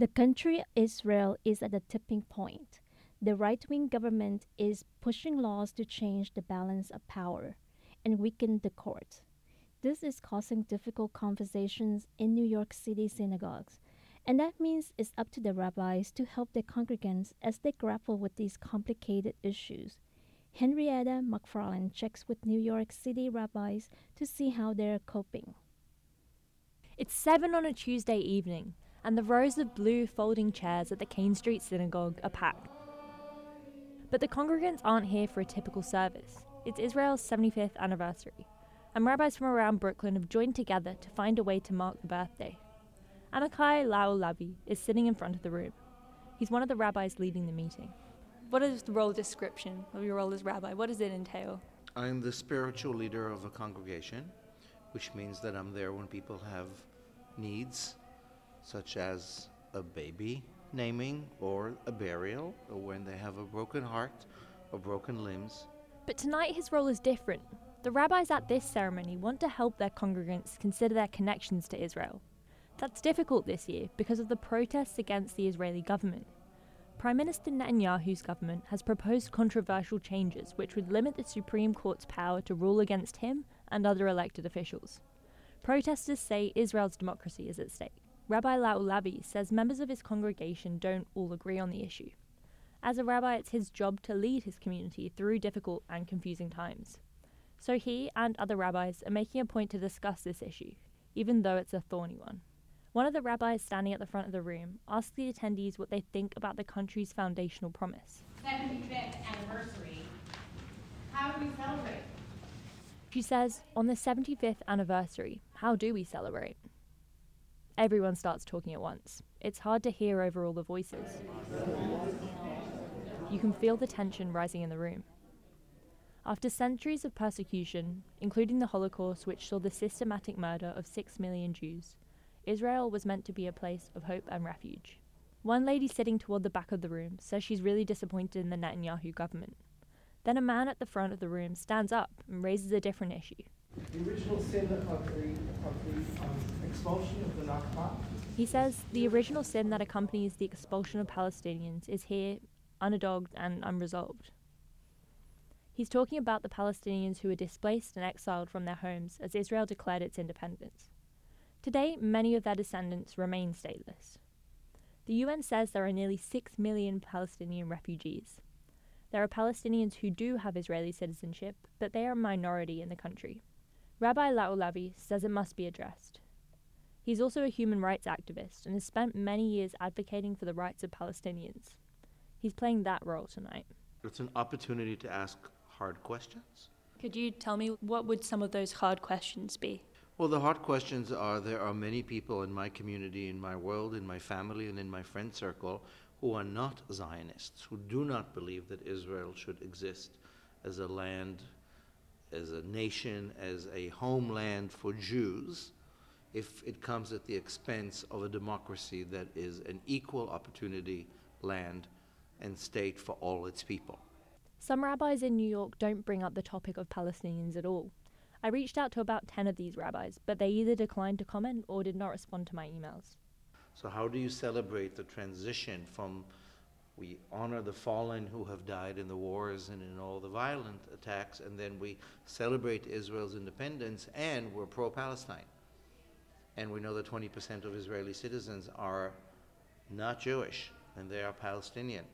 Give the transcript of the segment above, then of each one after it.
The country Israel is at a tipping point. The right wing government is pushing laws to change the balance of power and weaken the court. This is causing difficult conversations in New York City synagogues, and that means it's up to the rabbis to help their congregants as they grapple with these complicated issues. Henrietta McFarland checks with New York City rabbis to see how they're coping. It's 7 on a Tuesday evening, and the rows of blue folding chairs at the Kane Street Synagogue are packed. But the congregants aren't here for a typical service. It's Israel's 75th anniversary, and rabbis from around Brooklyn have joined together to find a way to mark the birthday. Amichai Lau Lavi is sitting in front of the room. He's one of the rabbis leading the meeting. What is the role description of your role as rabbi? What does it entail? I'm the spiritual leader of a congregation, which means that I'm there when people have needs, such as a baby naming or a burial, or when they have a broken heart or broken limbs. But tonight his role is different. The rabbis at this ceremony want to help their congregants consider their connections to Israel. That's difficult this year because of the protests against the Israeli government. Prime Minister Netanyahu's government has proposed controversial changes which would limit the Supreme Court's power to rule against him and other elected officials. Protesters say Israel's democracy is at stake. Rabbi Lau Lavi says members of his congregation don't all agree on the issue. As a rabbi, it's his job to lead his community through difficult and confusing times. So he and other rabbis are making a point to discuss this issue, even though it's a thorny one. One of the rabbis standing at the front of the room asks the attendees what they think about the country's foundational promise. 75th anniversary. How do we celebrate? She says, On the 75th anniversary, how do we celebrate? Everyone starts talking at once. It's hard to hear over all the voices. You can feel the tension rising in the room. After centuries of persecution, including the Holocaust, which saw the systematic murder of six million Jews, Israel was meant to be a place of hope and refuge. One lady sitting toward the back of the room says she's really disappointed in the Netanyahu government. Then a man at the front of the room stands up and raises a different issue. The original sin of the, of the um, expulsion of the Nakba. He says the original sin that accompanies the expulsion of Palestinians is here, undogged and unresolved. He's talking about the Palestinians who were displaced and exiled from their homes as Israel declared its independence. Today, many of their descendants remain stateless. The UN says there are nearly 6 million Palestinian refugees. There are Palestinians who do have Israeli citizenship, but they are a minority in the country. Rabbi Laulavi says it must be addressed. He's also a human rights activist and has spent many years advocating for the rights of Palestinians. He's playing that role tonight. It's an opportunity to ask hard questions. Could you tell me what would some of those hard questions be? Well, the hard questions are there are many people in my community, in my world, in my family, and in my friend circle who are not Zionists, who do not believe that Israel should exist as a land, as a nation, as a homeland for Jews, if it comes at the expense of a democracy that is an equal opportunity land and state for all its people. Some rabbis in New York don't bring up the topic of Palestinians at all. I reached out to about 10 of these rabbis, but they either declined to comment or did not respond to my emails. So, how do you celebrate the transition from we honor the fallen who have died in the wars and in all the violent attacks, and then we celebrate Israel's independence and we're pro Palestine? And we know that 20% of Israeli citizens are not Jewish and they are Palestinian.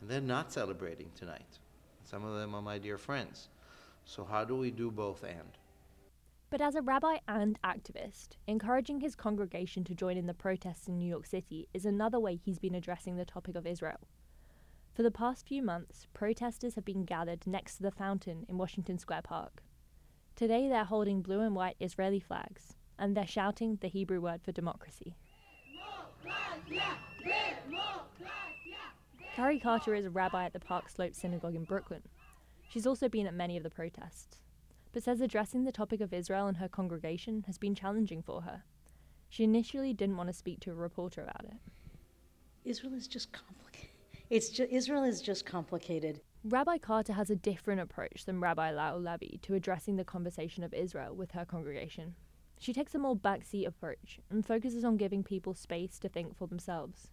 And they're not celebrating tonight. Some of them are my dear friends. So, how do we do both and? But as a rabbi and activist, encouraging his congregation to join in the protests in New York City is another way he's been addressing the topic of Israel. For the past few months, protesters have been gathered next to the fountain in Washington Square Park. Today they're holding blue and white Israeli flags, and they're shouting the Hebrew word for democracy. Carie Carter is a rabbi at the Park Slope Synagogue in Brooklyn. She's also been at many of the protests but says addressing the topic of Israel and her congregation has been challenging for her. She initially didn't want to speak to a reporter about it. Israel is just complicated. It's ju- Israel is just complicated. Rabbi Carter has a different approach than Rabbi Lau Lavi to addressing the conversation of Israel with her congregation. She takes a more backseat approach and focuses on giving people space to think for themselves.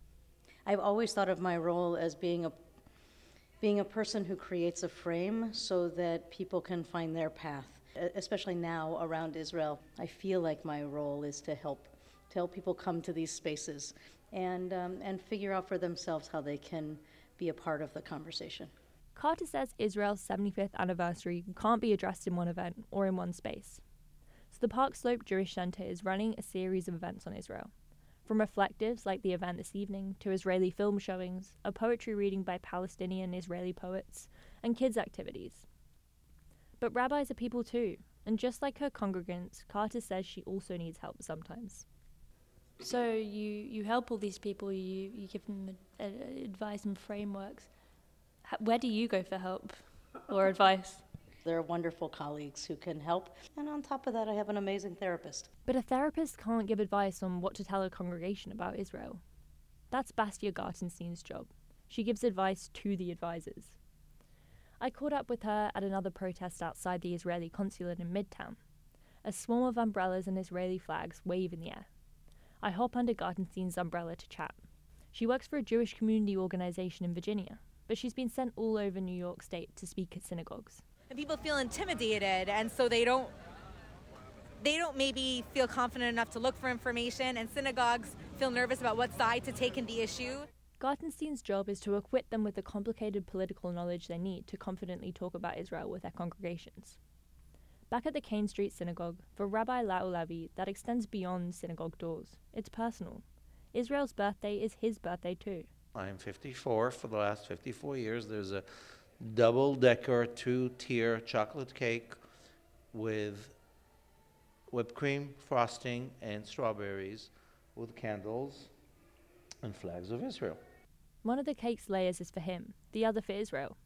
I've always thought of my role as being a being a person who creates a frame so that people can find their path, especially now around Israel. I feel like my role is to help to help people come to these spaces and um, and figure out for themselves how they can be a part of the conversation. Carter says Israel's 75th anniversary can't be addressed in one event or in one space. So the Park Slope Jewish Center is running a series of events on Israel. From reflectives like the event this evening to Israeli film showings, a poetry reading by Palestinian Israeli poets, and kids' activities. But rabbis are people too, and just like her congregants, Carter says she also needs help sometimes. So you, you help all these people, you, you give them advice and frameworks. Where do you go for help or advice? There are wonderful colleagues who can help, and on top of that, I have an amazing therapist. But a therapist can't give advice on what to tell a congregation about Israel. That's Bastia Gartenstein's job. She gives advice to the advisors. I caught up with her at another protest outside the Israeli consulate in Midtown. A swarm of umbrellas and Israeli flags wave in the air. I hop under Gartenstein's umbrella to chat. She works for a Jewish community organization in Virginia, but she's been sent all over New York State to speak at synagogues. And people feel intimidated and so they don't they don't maybe feel confident enough to look for information and synagogues feel nervous about what side to take in the issue Gartenstein's job is to equip them with the complicated political knowledge they need to confidently talk about Israel with their congregations. Back at the Kane Street Synagogue, for Rabbi Lau Lavi, that extends beyond synagogue doors. It's personal. Israel's birthday is his birthday too. I'm 54. For the last 54 years, there's a double decker, two tier chocolate cake with whipped cream, frosting, and strawberries with candles and flags of Israel. One of the cake's layers is for him, the other for Israel.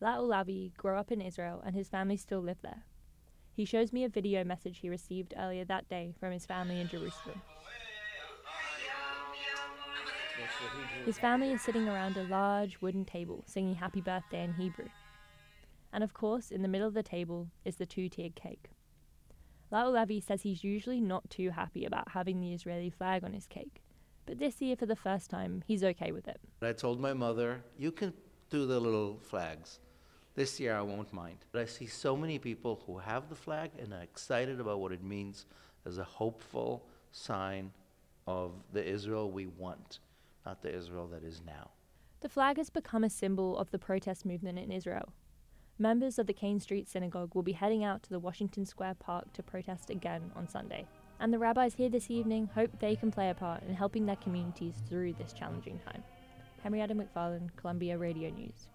Lau Lavi grew up in Israel and his family still live there. He shows me a video message he received earlier that day from his family in Jerusalem. His family is sitting around a large wooden table singing happy birthday in Hebrew. And of course, in the middle of the table is the two tiered cake. Lau Lavi says he's usually not too happy about having the Israeli flag on his cake, but this year, for the first time, he's okay with it. I told my mother, you can do the little flags. This year I won't mind. But I see so many people who have the flag and are excited about what it means as a hopeful sign of the Israel we want, not the Israel that is now. The flag has become a symbol of the protest movement in Israel. Members of the Kane Street Synagogue will be heading out to the Washington Square Park to protest again on Sunday. And the rabbis here this evening hope they can play a part in helping their communities through this challenging time. Henrietta McFarlane, Columbia Radio News.